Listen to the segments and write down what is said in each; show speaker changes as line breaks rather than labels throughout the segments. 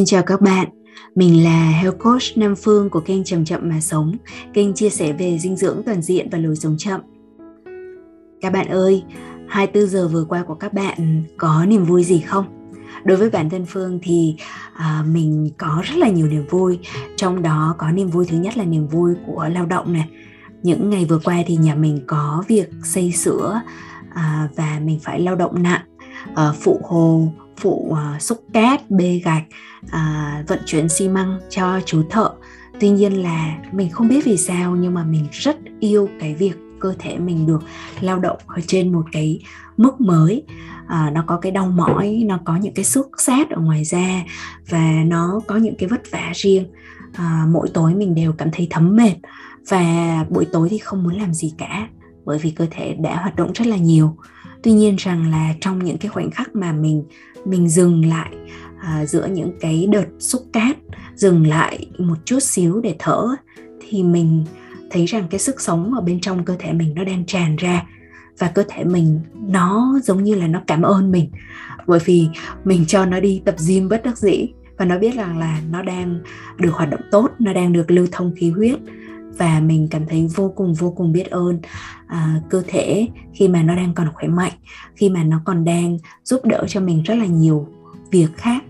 Xin chào các bạn, mình là Health Coach Nam Phương của kênh Chậm Chậm Mà Sống, kênh chia sẻ về dinh dưỡng toàn diện và lối sống chậm. Các bạn ơi, 24 giờ vừa qua của các bạn có niềm vui gì không? Đối với bản thân Phương thì à, mình có rất là nhiều niềm vui, trong đó có niềm vui thứ nhất là niềm vui của lao động này. Những ngày vừa qua thì nhà mình có việc xây sửa à, và mình phải lao động nặng, à, phụ hồ phụ uh, xúc cát bê gạch uh, vận chuyển xi măng cho chú thợ. Tuy nhiên là mình không biết vì sao nhưng mà mình rất yêu cái việc cơ thể mình được lao động ở trên một cái mức mới. À, nó có cái đau mỏi nó có những cái xước sát ở ngoài da và nó có những cái vất vả riêng. À, mỗi tối mình đều cảm thấy thấm mệt và buổi tối thì không muốn làm gì cả bởi vì cơ thể đã hoạt động rất là nhiều. Tuy nhiên rằng là trong những cái khoảnh khắc mà mình mình dừng lại à, giữa những cái đợt xúc cát dừng lại một chút xíu để thở thì mình thấy rằng cái sức sống ở bên trong cơ thể mình nó đang tràn ra và cơ thể mình nó giống như là nó cảm ơn mình. Bởi vì mình cho nó đi tập gym bất đắc dĩ và nó biết rằng là nó đang được hoạt động tốt nó đang được lưu thông khí huyết và mình cảm thấy vô cùng vô cùng biết ơn à, cơ thể khi mà nó đang còn khỏe mạnh khi mà nó còn đang giúp đỡ cho mình rất là nhiều việc khác.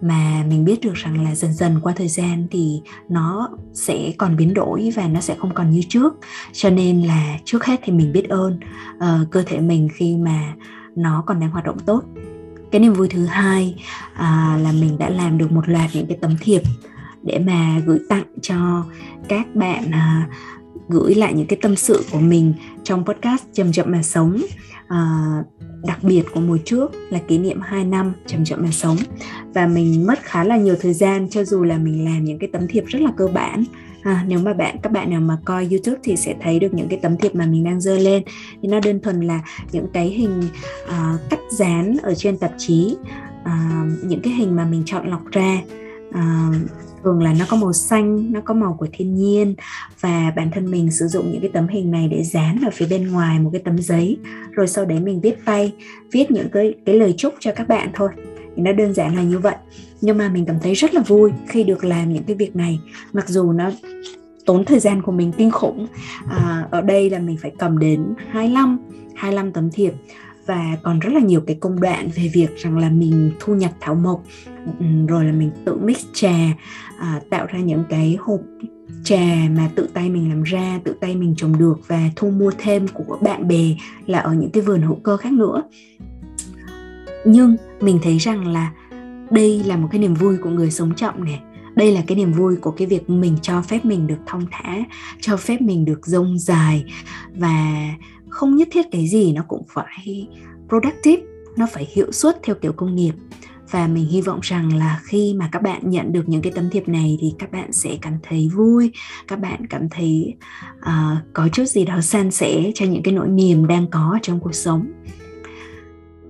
Mà mình biết được rằng là dần dần qua thời gian thì nó sẽ còn biến đổi và nó sẽ không còn như trước. Cho nên là trước hết thì mình biết ơn uh, cơ thể mình khi mà nó còn đang hoạt động tốt. Cái niềm vui thứ hai uh, là mình đã làm được một loạt những cái tấm thiệp để mà gửi tặng cho các bạn à, gửi lại những cái tâm sự của mình trong podcast chậm chậm mà sống. À, đặc biệt của mùa trước là kỷ niệm 2 năm chậm chậm mà sống. Và mình mất khá là nhiều thời gian cho dù là mình làm những cái tấm thiệp rất là cơ bản. À, nếu mà bạn các bạn nào mà coi YouTube thì sẽ thấy được những cái tấm thiệp mà mình đang dơ lên. Thì nó đơn thuần là những cái hình uh, cắt dán ở trên tạp chí uh, những cái hình mà mình chọn lọc ra. Uh, thường là nó có màu xanh nó có màu của thiên nhiên. Và bản thân mình sử dụng những cái tấm hình này để dán ở phía bên ngoài một cái tấm giấy. Rồi sau đấy mình viết tay viết những cái cái lời chúc cho các bạn thôi. Thì nó đơn giản là như vậy. Nhưng mà mình cảm thấy rất là vui khi được làm những cái việc này. Mặc dù nó tốn thời gian của mình kinh khủng. À, ở đây là mình phải cầm đến 25 25 tấm thiệp và còn rất là nhiều cái công đoạn về việc rằng là mình thu nhập thảo mộc rồi là mình tự mix trà à, tạo ra những cái hộp trà mà tự tay mình làm ra tự tay mình trồng được và thu mua thêm của bạn bè là ở những cái vườn hữu cơ khác nữa. Nhưng mình thấy rằng là đây là một cái niềm vui của người sống chậm này đây là cái niềm vui của cái việc mình cho phép mình được thong thả cho phép mình được rông dài và không nhất thiết cái gì nó cũng phải productive nó phải hiệu suất theo kiểu công nghiệp. Và mình hy vọng rằng là khi mà các bạn nhận được những cái tấm thiệp này thì các bạn sẽ cảm thấy vui các bạn cảm thấy uh, có chút gì đó san sẻ cho những cái nỗi niềm đang có trong cuộc sống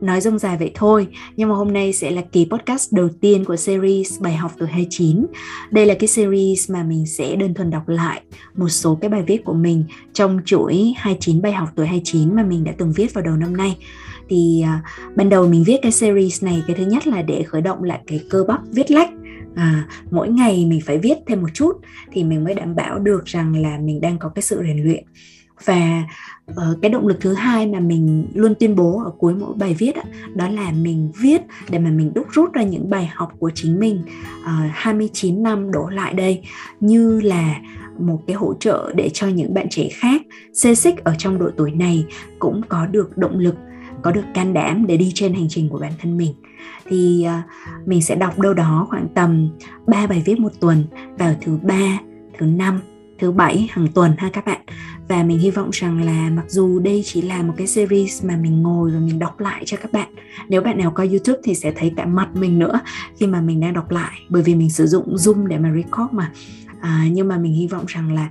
nói rông dài vậy thôi nhưng mà hôm nay sẽ là kỳ podcast đầu tiên của series bài học tuổi 29 đây là cái series mà mình sẽ đơn thuần đọc lại một số cái bài viết của mình trong chuỗi 29 bài học tuổi 29 mà mình đã từng viết vào đầu năm nay. Thì uh, ban đầu mình viết cái series này cái thứ nhất là để khởi động lại cái cơ bắp viết lách. À, mỗi ngày mình phải viết thêm một chút thì mình mới đảm bảo được rằng là mình đang có cái sự rèn luyện. Và Ờ, cái động lực thứ hai mà mình luôn tuyên bố ở cuối mỗi bài viết đó, đó là mình viết để mà mình đúc rút ra những bài học của chính mình. Ờ, uh, 29 năm đổ lại đây như là một cái hỗ trợ để cho những bạn trẻ khác xê xích ở trong độ tuổi này cũng có được động lực có được can đảm để đi trên hành trình của bản thân mình. Thì uh, mình sẽ đọc đâu đó khoảng tầm 3 bài viết một tuần vào thứ ba thứ năm thứ bảy hàng tuần ha các bạn. Và mình hy vọng rằng là mặc dù đây chỉ là một cái series mà mình ngồi và mình đọc lại cho các bạn nếu bạn nào coi youtube thì sẽ thấy cả mặt mình nữa khi mà mình đang đọc lại. Bởi vì mình sử dụng zoom để mà record mà. À, nhưng mà mình hy vọng rằng là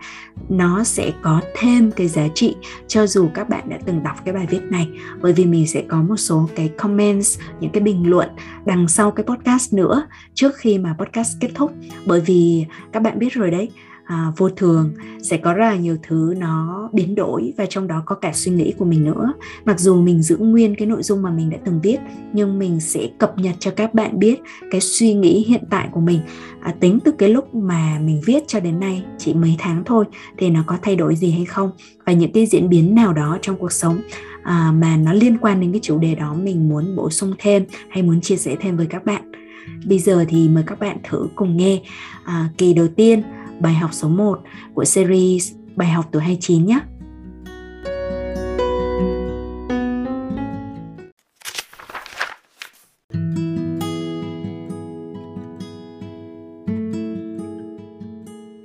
nó sẽ có thêm cái giá trị cho dù các bạn đã từng đọc cái bài viết này. Bởi vì mình sẽ có một số cái comments những cái bình luận đằng sau cái podcast nữa trước khi mà podcast kết thúc. Bởi vì các bạn biết rồi đấy à, vô thường sẽ có rất là nhiều thứ nó biến đổi và trong đó có cả suy nghĩ của mình nữa. Mặc dù mình giữ nguyên cái nội dung mà mình đã từng viết nhưng mình sẽ cập nhật cho các bạn biết cái suy nghĩ hiện tại của mình. À, tính từ cái lúc mà mình viết cho đến nay chỉ mấy tháng thôi thì nó có thay đổi gì hay không? Và những cái diễn biến nào đó trong cuộc sống à, mà nó liên quan đến cái chủ đề đó mình muốn bổ sung thêm hay muốn chia sẻ thêm với các bạn? Bây giờ thì mời các bạn thử cùng nghe. À, kỳ đầu tiên bài học số 1 của series bài học tuổi 29 nhé.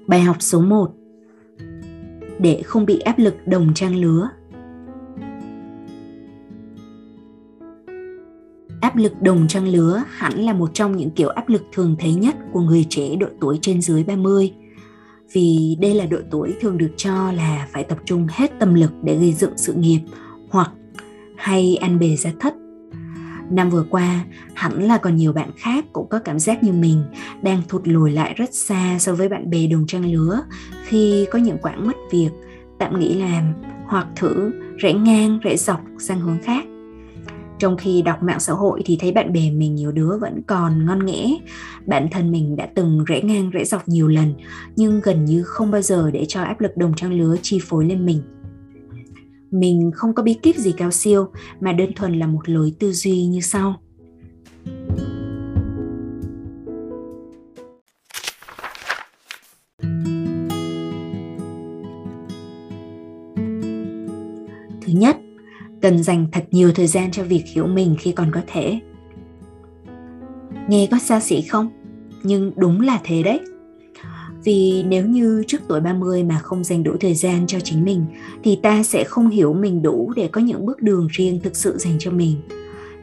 Bài học số 1 Để không bị áp lực đồng trang lứa. Áp lực đồng trang lứa hẳn là một trong những kiểu áp lực thường thấy nhất của người trẻ độ tuổi trên dưới 30 vì đây là độ tuổi thường được cho là phải tập trung hết tâm lực để gây dựng sự nghiệp hoặc hay ăn bề ra thất. Năm vừa qua, hẳn là còn nhiều bạn khác cũng có cảm giác như mình đang thụt lùi lại rất xa so với bạn bè đồng trang lứa khi có những quãng mất việc, tạm nghỉ làm hoặc thử rẽ ngang rẽ dọc sang hướng khác trong khi đọc mạng xã hội thì thấy bạn bè mình nhiều đứa vẫn còn ngon nghẽ. Bản thân mình đã từng rẽ ngang, rẽ dọc nhiều lần, nhưng gần như không bao giờ để cho áp lực đồng trang lứa chi phối lên mình. Mình không có bí kíp gì cao siêu, mà đơn thuần là một lối tư duy như sau. Cần dành thật nhiều thời gian cho việc hiểu mình khi còn có thể nghe có xa xỉ không nhưng đúng là thế đấy vì nếu như trước tuổi 30 mà không dành đủ thời gian cho chính mình thì ta sẽ không hiểu mình đủ để có những bước đường riêng thực sự dành cho mình.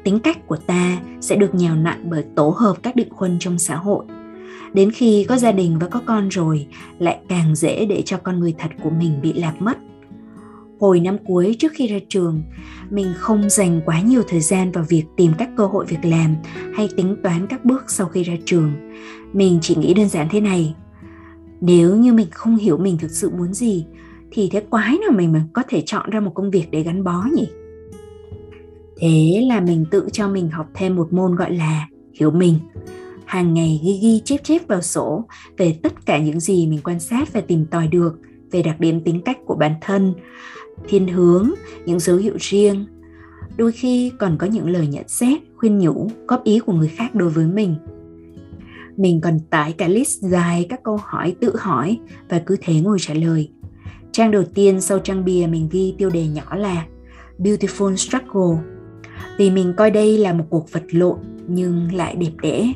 Tính cách của ta sẽ được nhào nặn bởi tổ hợp các định khuân trong xã hội. Đến khi có gia đình và có con rồi, lại càng dễ để cho con người thật của mình bị lạc mất hồi năm cuối trước khi ra trường. Mình không dành quá nhiều thời gian vào việc tìm các cơ hội việc làm hay tính toán các bước sau khi ra trường. Mình chỉ nghĩ đơn giản thế này, nếu như mình không hiểu mình thực sự muốn gì, thì thế quái nào mình mà có thể chọn ra một công việc để gắn bó nhỉ? Thế là mình tự cho mình học thêm một môn gọi là hiểu mình. Hàng ngày ghi ghi chép chép vào sổ về tất cả những gì mình quan sát và tìm tòi được về đặc điểm tính cách của bản thân thiên hướng, những dấu hiệu riêng. Đôi khi còn có những lời nhận xét, khuyên nhủ, góp ý của người khác đối với mình. Mình còn tải cả list dài các câu hỏi tự hỏi và cứ thế ngồi trả lời. Trang đầu tiên sau trang bìa mình ghi tiêu đề nhỏ là beautiful struggle. Vì mình coi đây là một cuộc vật lộn nhưng lại đẹp đẽ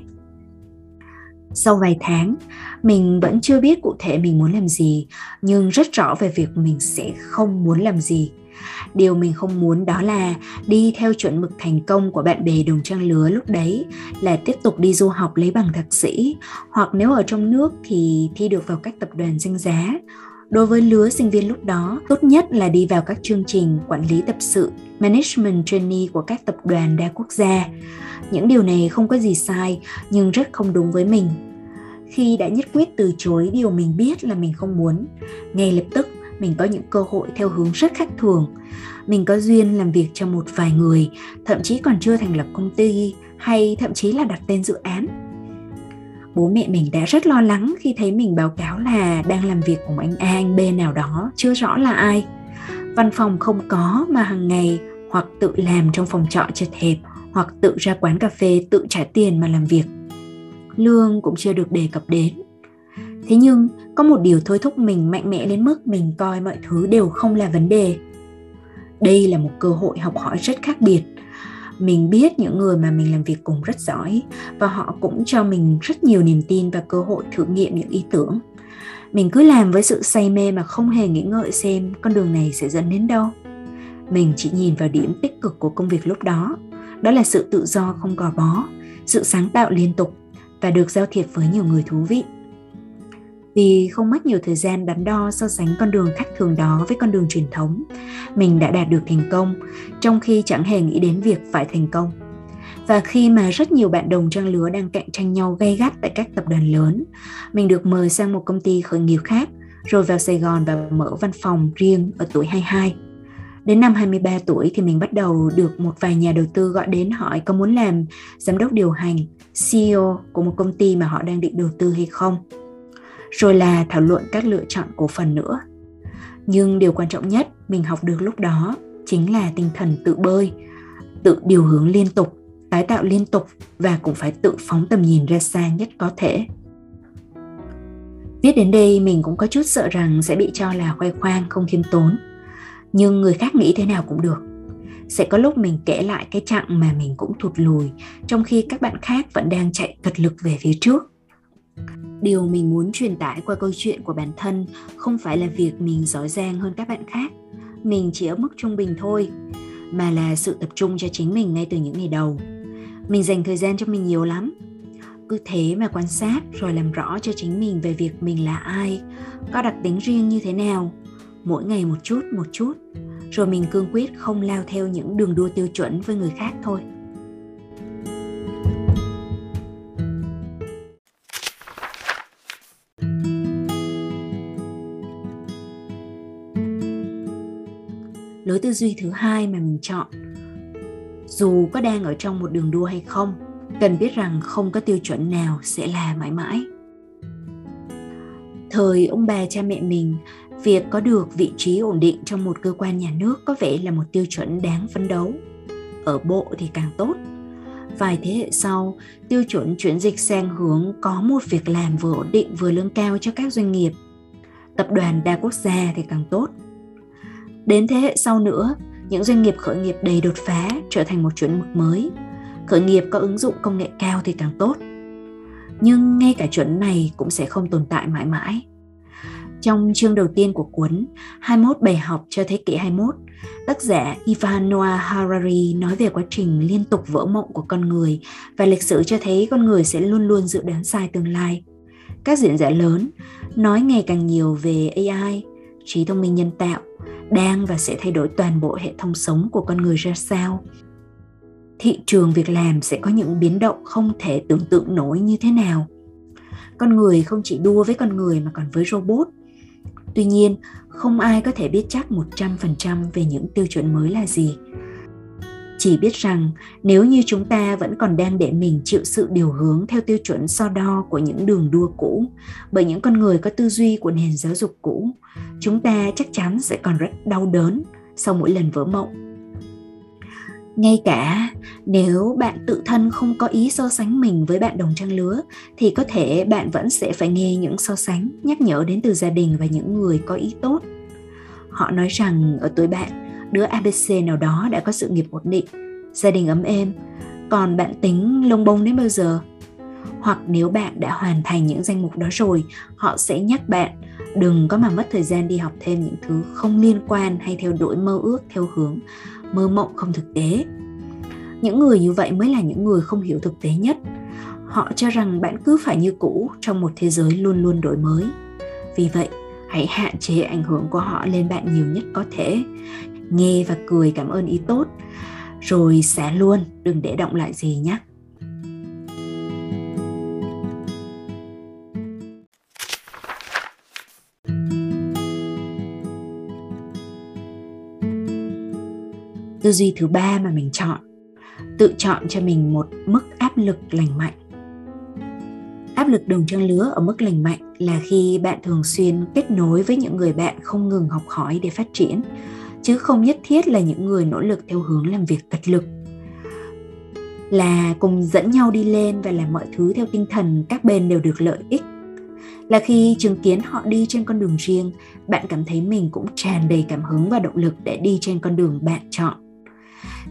sau vài tháng, mình vẫn chưa biết cụ thể mình muốn làm gì, nhưng rất rõ về việc mình sẽ không muốn làm gì. Điều mình không muốn đó là đi theo chuẩn mực thành công của bạn bè đồng trang lứa lúc đấy, là tiếp tục đi du học lấy bằng thạc sĩ, hoặc nếu ở trong nước thì thi được vào các tập đoàn danh giá đối với lứa sinh viên lúc đó, tốt nhất là đi vào các chương trình quản lý tập sự, management trainee của các tập đoàn đa quốc gia. Những điều này không có gì sai, nhưng rất không đúng với mình. Khi đã nhất quyết từ chối điều mình biết là mình không muốn, ngay lập tức mình có những cơ hội theo hướng rất khác thường. Mình có duyên làm việc cho một vài người, thậm chí còn chưa thành lập công ty, hay thậm chí là đặt tên dự án bố mẹ mình đã rất lo lắng khi thấy mình báo cáo là đang làm việc cùng anh A anh B nào đó, chưa rõ là ai. Văn phòng không có mà hàng ngày hoặc tự làm trong phòng trọ chật hẹp hoặc tự ra quán cà phê tự trả tiền mà làm việc. Lương cũng chưa được đề cập đến. Thế nhưng, có một điều thôi thúc mình mạnh mẽ đến mức mình coi mọi thứ đều không là vấn đề. Đây là một cơ hội học hỏi rất khác biệt mình biết những người mà mình làm việc cùng rất giỏi và họ cũng cho mình rất nhiều niềm tin và cơ hội thử nghiệm những ý tưởng. Mình cứ làm với sự say mê mà không hề nghĩ ngợi xem con đường này sẽ dẫn đến đâu. Mình chỉ nhìn vào điểm tích cực của công việc lúc đó. Đó là sự tự do không gò bó, sự sáng tạo liên tục và được giao thiệp với nhiều người thú vị vì không mất nhiều thời gian đắn đo so sánh con đường khác thường đó với con đường truyền thống mình đã đạt được thành công trong khi chẳng hề nghĩ đến việc phải thành công và khi mà rất nhiều bạn đồng trang lứa đang cạnh tranh nhau gay gắt tại các tập đoàn lớn, mình được mời sang một công ty khởi nghiệp khác, rồi vào Sài Gòn và mở văn phòng riêng ở tuổi 22. Đến năm 23 tuổi thì mình bắt đầu được một vài nhà đầu tư gọi đến hỏi có muốn làm giám đốc điều hành, CEO của một công ty mà họ đang định đầu tư hay không. Rồi là thảo luận các lựa chọn cổ phần nữa. Nhưng điều quan trọng nhất mình học được lúc đó chính là tinh thần tự bơi, tự điều hướng liên tục, tái tạo liên tục và cũng phải tự phóng tầm nhìn ra xa nhất có thể. Viết đến đây mình cũng có chút sợ rằng sẽ bị cho là khoe khoang không khiêm tốn nhưng người khác nghĩ thế nào cũng được sẽ có lúc mình kể lại cái chặng mà mình cũng thụt lùi trong khi các bạn khác vẫn đang chạy cật lực về phía trước điều mình muốn truyền tải qua câu chuyện của bản thân không phải là việc mình giỏi giang hơn các bạn khác. Mình chỉ ở mức trung bình thôi, mà là sự tập trung cho chính mình ngay từ những ngày đầu. Mình dành thời gian cho mình nhiều lắm. Cứ thế mà quan sát rồi làm rõ cho chính mình về việc mình là ai, có đặc tính riêng như thế nào, mỗi ngày một chút một chút, rồi mình cương quyết không lao theo những đường đua tiêu chuẩn với người khác thôi. Lối tư duy thứ hai mà mình chọn. Dù có đang ở trong một đường đua hay không, cần biết rằng không có tiêu chuẩn nào sẽ là mãi mãi. Thời ông bà cha mẹ mình, việc có được vị trí ổn định trong một cơ quan nhà nước có vẻ là một tiêu chuẩn đáng phấn đấu. Ở bộ thì càng tốt. Vài thế hệ sau, tiêu chuẩn chuyển dịch sang hướng có một việc làm vừa ổn định vừa lương cao cho các doanh nghiệp. Tập đoàn đa quốc gia thì càng tốt đến thế hệ sau nữa những doanh nghiệp khởi nghiệp đầy đột phá trở thành một chuẩn mực mới. Khởi nghiệp có ứng dụng công nghệ cao thì càng tốt. Nhưng ngay cả chuẩn này cũng sẽ không tồn tại mãi mãi. Trong chương đầu tiên của cuốn 21 bài học cho thế kỷ 21, tác giả Ivan Noah Harari nói về quá trình liên tục vỡ mộng của con người và lịch sử cho thấy con người sẽ luôn luôn dự đoán sai tương lai. Các diễn giả lớn nói ngày càng nhiều về AI, trí thông minh nhân tạo, đang và sẽ thay đổi toàn bộ hệ thống sống của con người ra sao. Thị trường việc làm sẽ có những biến động không thể tưởng tượng nổi như thế nào. Con người không chỉ đua với con người mà còn với robot – Tuy nhiên, không ai có thể biết chắc 100% về những tiêu chuẩn mới là gì. Chỉ biết rằng nếu như chúng ta vẫn còn đang để mình chịu sự điều hướng theo tiêu chuẩn so đo của những đường đua cũ, bởi những con người có tư duy của nền giáo dục cũ, chúng ta chắc chắn sẽ còn rất đau đớn sau mỗi lần vỡ mộng. Ngay cả nếu bạn tự thân không có ý so sánh mình với bạn đồng trang lứa thì có thể bạn vẫn sẽ phải nghe những so sánh nhắc nhở đến từ gia đình và những người có ý tốt. Họ nói rằng ở tuổi bạn đứa abc nào đó đã có sự nghiệp ổn định, gia đình ấm êm, còn bạn tính lông bông đến bao giờ? Hoặc nếu bạn đã hoàn thành những danh mục đó rồi, họ sẽ nhắc bạn, đừng có mà mất thời gian đi học thêm những thứ không liên quan hay theo đuổi mơ ước, theo hướng mơ mộng không thực tế. Những người như vậy mới là những người không hiểu thực tế nhất. Họ cho rằng bạn cứ phải như cũ trong một thế giới luôn luôn đổi mới. Vì vậy, hãy hạn chế ảnh hưởng của họ lên bạn nhiều nhất có thể nghe và cười cảm ơn ý tốt. Rồi xé luôn, đừng để động lại gì nhé. Tư duy thứ ba mà mình chọn, tự chọn cho mình một mức áp lực lành mạnh. Áp lực đồng trang lứa ở mức lành mạnh là khi bạn thường xuyên kết nối với những người bạn không ngừng học hỏi để phát triển chứ không nhất thiết là những người nỗ lực theo hướng làm việc cật lực. Là cùng dẫn nhau đi lên và làm mọi thứ theo tinh thần các bên đều được lợi ích. Là khi chứng kiến họ đi trên con đường riêng, bạn cảm thấy mình cũng tràn đầy cảm hứng và động lực để đi trên con đường bạn chọn.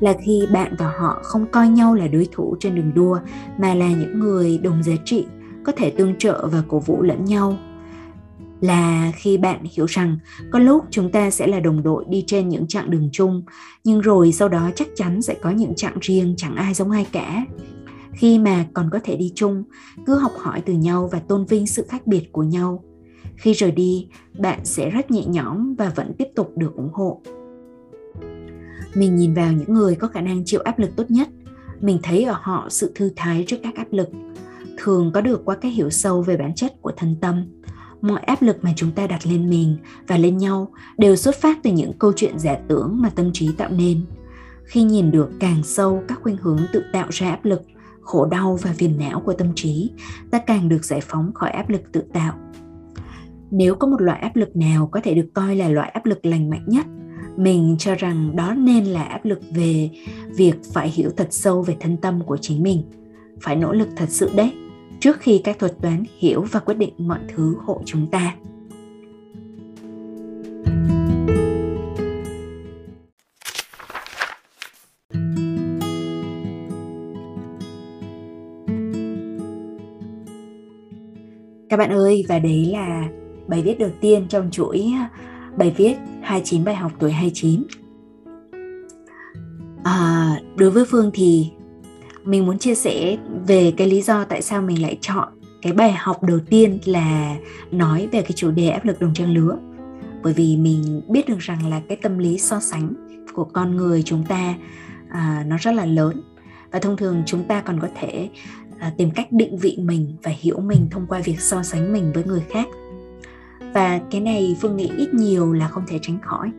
Là khi bạn và họ không coi nhau là đối thủ trên đường đua, mà là những người đồng giá trị, có thể tương trợ và cổ vũ lẫn nhau là khi bạn hiểu rằng có lúc chúng ta sẽ là đồng đội đi trên những chặng đường chung, nhưng rồi sau đó chắc chắn sẽ có những chặng riêng chẳng ai giống ai cả. Khi mà còn có thể đi chung, cứ học hỏi từ nhau và tôn vinh sự khác biệt của nhau. Khi rời đi, bạn sẽ rất nhẹ nhõm và vẫn tiếp tục được ủng hộ. Mình nhìn vào những người có khả năng chịu áp lực tốt nhất, mình thấy ở họ sự thư thái trước các áp lực, thường có được qua cái hiểu sâu về bản chất của thân tâm mọi áp lực mà chúng ta đặt lên mình và lên nhau đều xuất phát từ những câu chuyện giả tưởng mà tâm trí tạo nên. Khi nhìn được càng sâu các khuynh hướng tự tạo ra áp lực, khổ đau và phiền não của tâm trí, ta càng được giải phóng khỏi áp lực tự tạo. Nếu có một loại áp lực nào có thể được coi là loại áp lực lành mạnh nhất, mình cho rằng đó nên là áp lực về việc phải hiểu thật sâu về thân tâm của chính mình. Phải nỗ lực thật sự đấy trước khi các thuật toán hiểu và quyết định mọi thứ hộ chúng ta Các bạn ơi, và đấy là bài viết đầu tiên trong chuỗi uh, bài viết 29 bài học tuổi 29. À, đối với Phương thì mình muốn chia sẻ về cái lý do tại sao mình lại chọn cái bài học đầu tiên là nói về cái chủ đề áp lực đồng trang lứa. Bởi vì mình biết được rằng là cái tâm lý so sánh của con người chúng ta à, nó rất là lớn. Và thông thường chúng ta còn có thể à, tìm cách định vị mình và hiểu mình thông qua việc so sánh mình với người khác. Và cái này phương nghĩ ít nhiều là không thể tránh khỏi.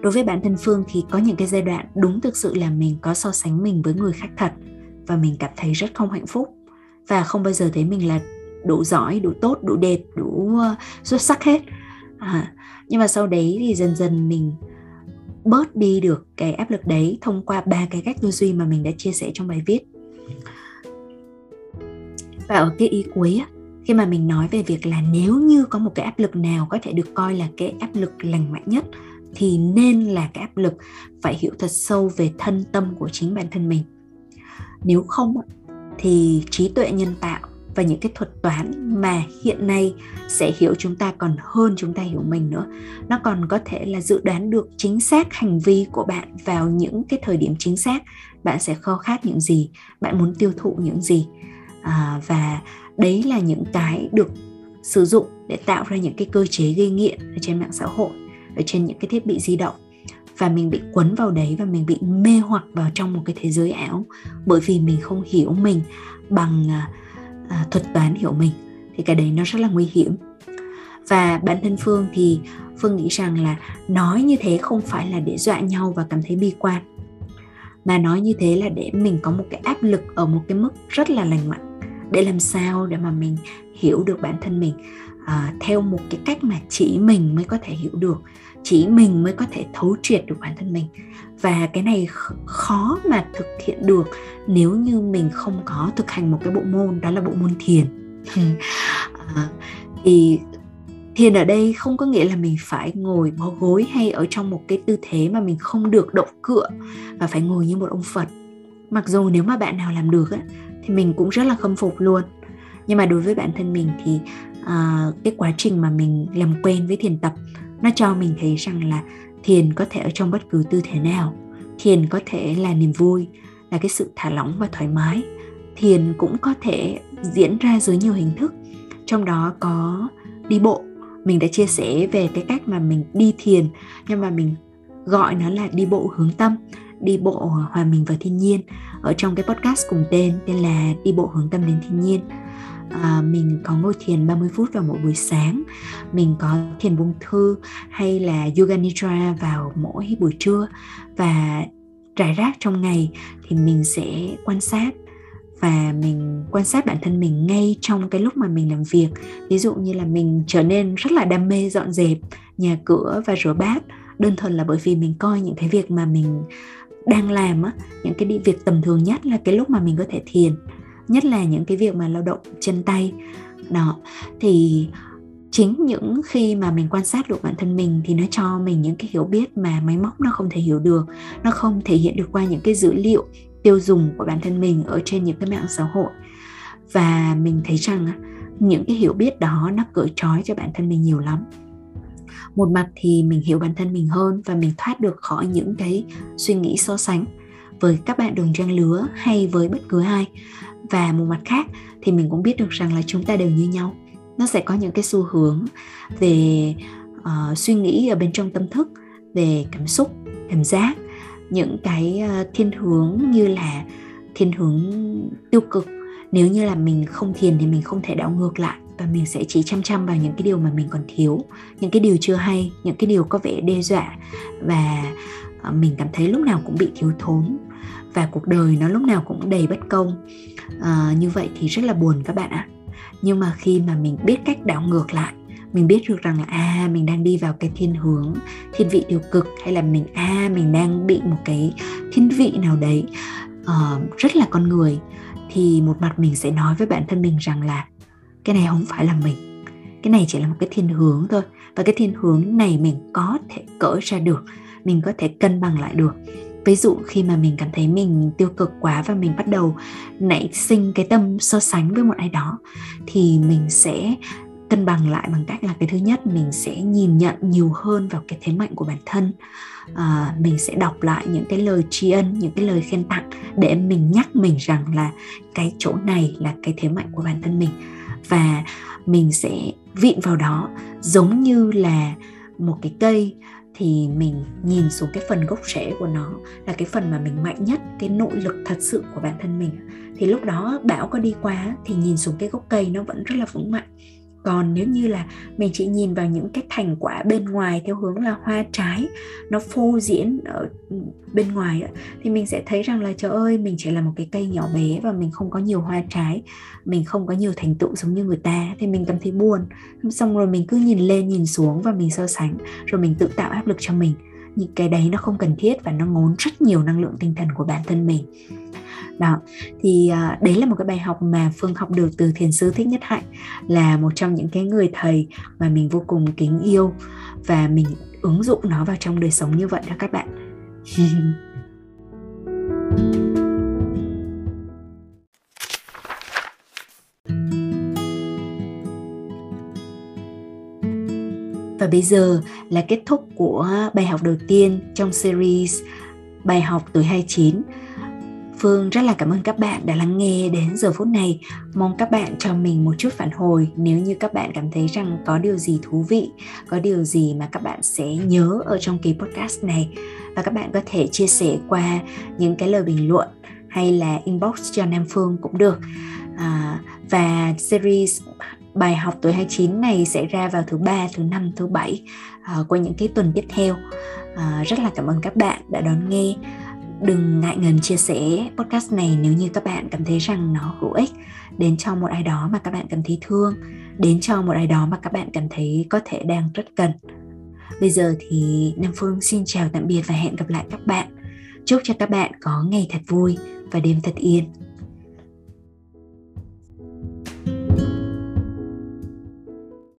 Đối với bản thân phương thì có những cái giai đoạn đúng thực sự là mình có so sánh mình với người khác thật và mình cảm thấy rất không hạnh phúc. Và không bao giờ thấy mình là đủ giỏi đủ tốt đủ đẹp đủ ờ, xuất sắc hết. À, nhưng mà sau đấy thì dần dần mình bớt đi được cái áp lực đấy thông qua ba cái cách tư duy mà mình đã chia sẻ trong bài viết. Và ở cái ý cuối khi mà mình nói về việc là nếu như có một cái áp lực nào có thể được coi là cái áp lực lành mạnh nhất thì nên là cái áp lực phải hiểu thật sâu về thân tâm của chính bản thân mình nếu không thì trí tuệ nhân tạo và những cái thuật toán mà hiện nay sẽ hiểu chúng ta còn hơn chúng ta hiểu mình nữa nó còn có thể là dự đoán được chính xác hành vi của bạn vào những cái thời điểm chính xác. Bạn sẽ khao khát những gì? Bạn muốn tiêu thụ những gì? À, và đấy là những cái được sử dụng để tạo ra những cái cơ chế gây nghiện ở trên mạng xã hội ở trên những cái thiết bị di động và mình bị quấn vào đấy và mình bị mê hoặc vào trong một cái thế giới ảo bởi vì mình không hiểu mình bằng à, à, thuật toán hiểu mình thì cái đấy nó rất là nguy hiểm. Và bản thân phương thì phương nghĩ rằng là nói như thế không phải là để dọa nhau và cảm thấy bi quan mà nói như thế là để mình có một cái áp lực ở một cái mức rất là lành mạnh để làm sao để mà mình hiểu được bản thân mình à, theo một cái cách mà chỉ mình mới có thể hiểu được chỉ mình mới có thể thấu triệt được bản thân mình. Và cái này khó mà thực hiện được nếu như mình không có thực hành một cái bộ môn đó là bộ môn thiền. À, thì thiền ở đây không có nghĩa là mình phải ngồi bó gối hay ở trong một cái tư thế mà mình không được động cựa và phải ngồi như một ông phật. Mặc dù nếu mà bạn nào làm được á, thì mình cũng rất là khâm phục luôn. Nhưng mà đối với bản thân mình thì uh, cái quá trình mà mình làm quen với thiền tập nó cho mình thấy rằng là thiền có thể ở trong bất cứ tư thế nào. Thiền có thể là niềm vui, là cái sự thả lỏng và thoải mái. Thiền cũng có thể diễn ra dưới nhiều hình thức. Trong đó có đi bộ. Mình đã chia sẻ về cái cách mà mình đi thiền, nhưng mà mình gọi nó là đi bộ hướng tâm, đi bộ hòa mình vào thiên nhiên. Ở trong cái podcast cùng tên tên là đi bộ hướng tâm đến thiên nhiên à, mình có ngồi thiền 30 phút vào mỗi buổi sáng. Mình có thiền buông thư hay là yoga nidra vào mỗi buổi trưa. Và rải rác trong ngày thì mình sẽ quan sát và mình quan sát bản thân mình ngay trong cái lúc mà mình làm việc. Ví dụ như là mình trở nên rất là đam mê dọn dẹp nhà cửa và rửa bát. Đơn thuần là bởi vì mình coi những cái việc mà mình đang làm á những cái việc tầm thường nhất là cái lúc mà mình có thể thiền nhất là những cái việc mà lao động chân tay. Đó, thì chính những khi mà mình quan sát được bản thân mình thì nó cho mình những cái hiểu biết mà máy móc nó không thể hiểu được, nó không thể hiện được qua những cái dữ liệu tiêu dùng của bản thân mình ở trên những cái mạng xã hội. Và mình thấy rằng những cái hiểu biết đó nó cởi trói cho bản thân mình nhiều lắm. Một mặt thì mình hiểu bản thân mình hơn và mình thoát được khỏi những cái suy nghĩ so sánh với các bạn đồng trang lứa hay với bất cứ ai và một mặt khác thì mình cũng biết được rằng là chúng ta đều như nhau. Nó sẽ có những cái xu hướng về uh, suy nghĩ ở bên trong tâm thức về cảm xúc cảm giác những cái uh, thiên hướng như là thiên hướng tiêu cực. Nếu như là mình không thiền thì mình không thể đảo ngược lại và mình sẽ chỉ chăm chăm vào những cái điều mà mình còn thiếu những cái điều chưa hay những cái điều có vẻ đe dọa và ờ, mình cảm thấy lúc nào cũng bị thiếu thốn và cuộc đời nó lúc nào cũng đầy bất công. À, như vậy thì rất là buồn các bạn ạ. Nhưng mà khi mà mình biết cách đảo ngược lại mình biết được rằng là à mình đang đi vào cái thiên hướng thiên vị tiêu cực hay là mình à mình đang bị một cái thiên vị nào đấy uh, rất là con người thì một mặt mình sẽ nói với bản thân mình rằng là cái này không phải là mình. Cái này chỉ là một cái thiên hướng thôi. Và cái thiên hướng này mình có thể cỡ ra được mình có thể cân bằng lại được ví dụ khi mà mình cảm thấy mình tiêu cực quá và mình bắt đầu nảy sinh cái tâm so sánh với một ai đó thì mình sẽ cân bằng lại bằng cách là cái thứ nhất mình sẽ nhìn nhận nhiều hơn vào cái thế mạnh của bản thân. À, mình sẽ đọc lại những cái lời tri ân những cái lời khen tặng để mình nhắc mình rằng là cái chỗ này là cái thế mạnh của bản thân mình. Và mình sẽ vịn vào đó giống như là một cái cây thì mình nhìn xuống cái phần gốc rễ của nó là cái phần mà mình mạnh nhất, cái nội lực thật sự của bản thân mình. Thì lúc đó bão có đi qua thì nhìn xuống cái gốc cây nó vẫn rất là vững mạnh còn nếu như là mình chỉ nhìn vào những cái thành quả bên ngoài theo hướng là hoa trái, nó phô diễn ở ừ, bên ngoài thì mình sẽ thấy rằng là, trời ơi, mình chỉ là một cái cây nhỏ bé và mình không có nhiều hoa trái, mình không có nhiều thành tựu giống như người ta, thì mình cảm thấy buồn. Xong rồi mình cứ nhìn lên, nhìn xuống và mình so sánh, rồi mình tự tạo áp lực cho mình. Những cái đấy nó không cần thiết và nó ngốn rất nhiều năng lượng tinh thần của bản thân mình đó. Thì à, đấy là một cái bài học mà phương học được từ thiền sư thích nhất hạnh, là một trong những cái người thầy mà mình vô cùng kính yêu và mình ứng dụng nó vào trong đời sống như vậy đó các bạn. Và bây giờ là kết thúc của bài học đầu tiên trong series bài học tuổi 29 Phương rất là cảm ơn các bạn đã lắng nghe đến giờ phút này. Mong các bạn cho mình một chút phản hồi nếu như các bạn cảm thấy rằng có điều gì thú vị, có điều gì mà các bạn sẽ nhớ ở trong kỳ podcast này và các bạn có thể chia sẻ qua những cái lời bình luận hay là inbox cho Nam Phương cũng được. À, và series bài học tuổi 29 này sẽ ra vào thứ ba, thứ năm, thứ bảy uh, qua những cái tuần tiếp theo. Uh, rất là cảm ơn các bạn đã đón nghe đừng ngại ngần chia sẻ podcast này nếu như các bạn cảm thấy rằng nó hữu ích đến cho một ai đó mà các bạn cảm thấy thương, đến cho một ai đó mà các bạn cảm thấy có thể đang rất cần. Bây giờ thì nam phương xin chào tạm biệt và hẹn gặp lại các bạn. Chúc cho các bạn có ngày thật vui và đêm thật yên.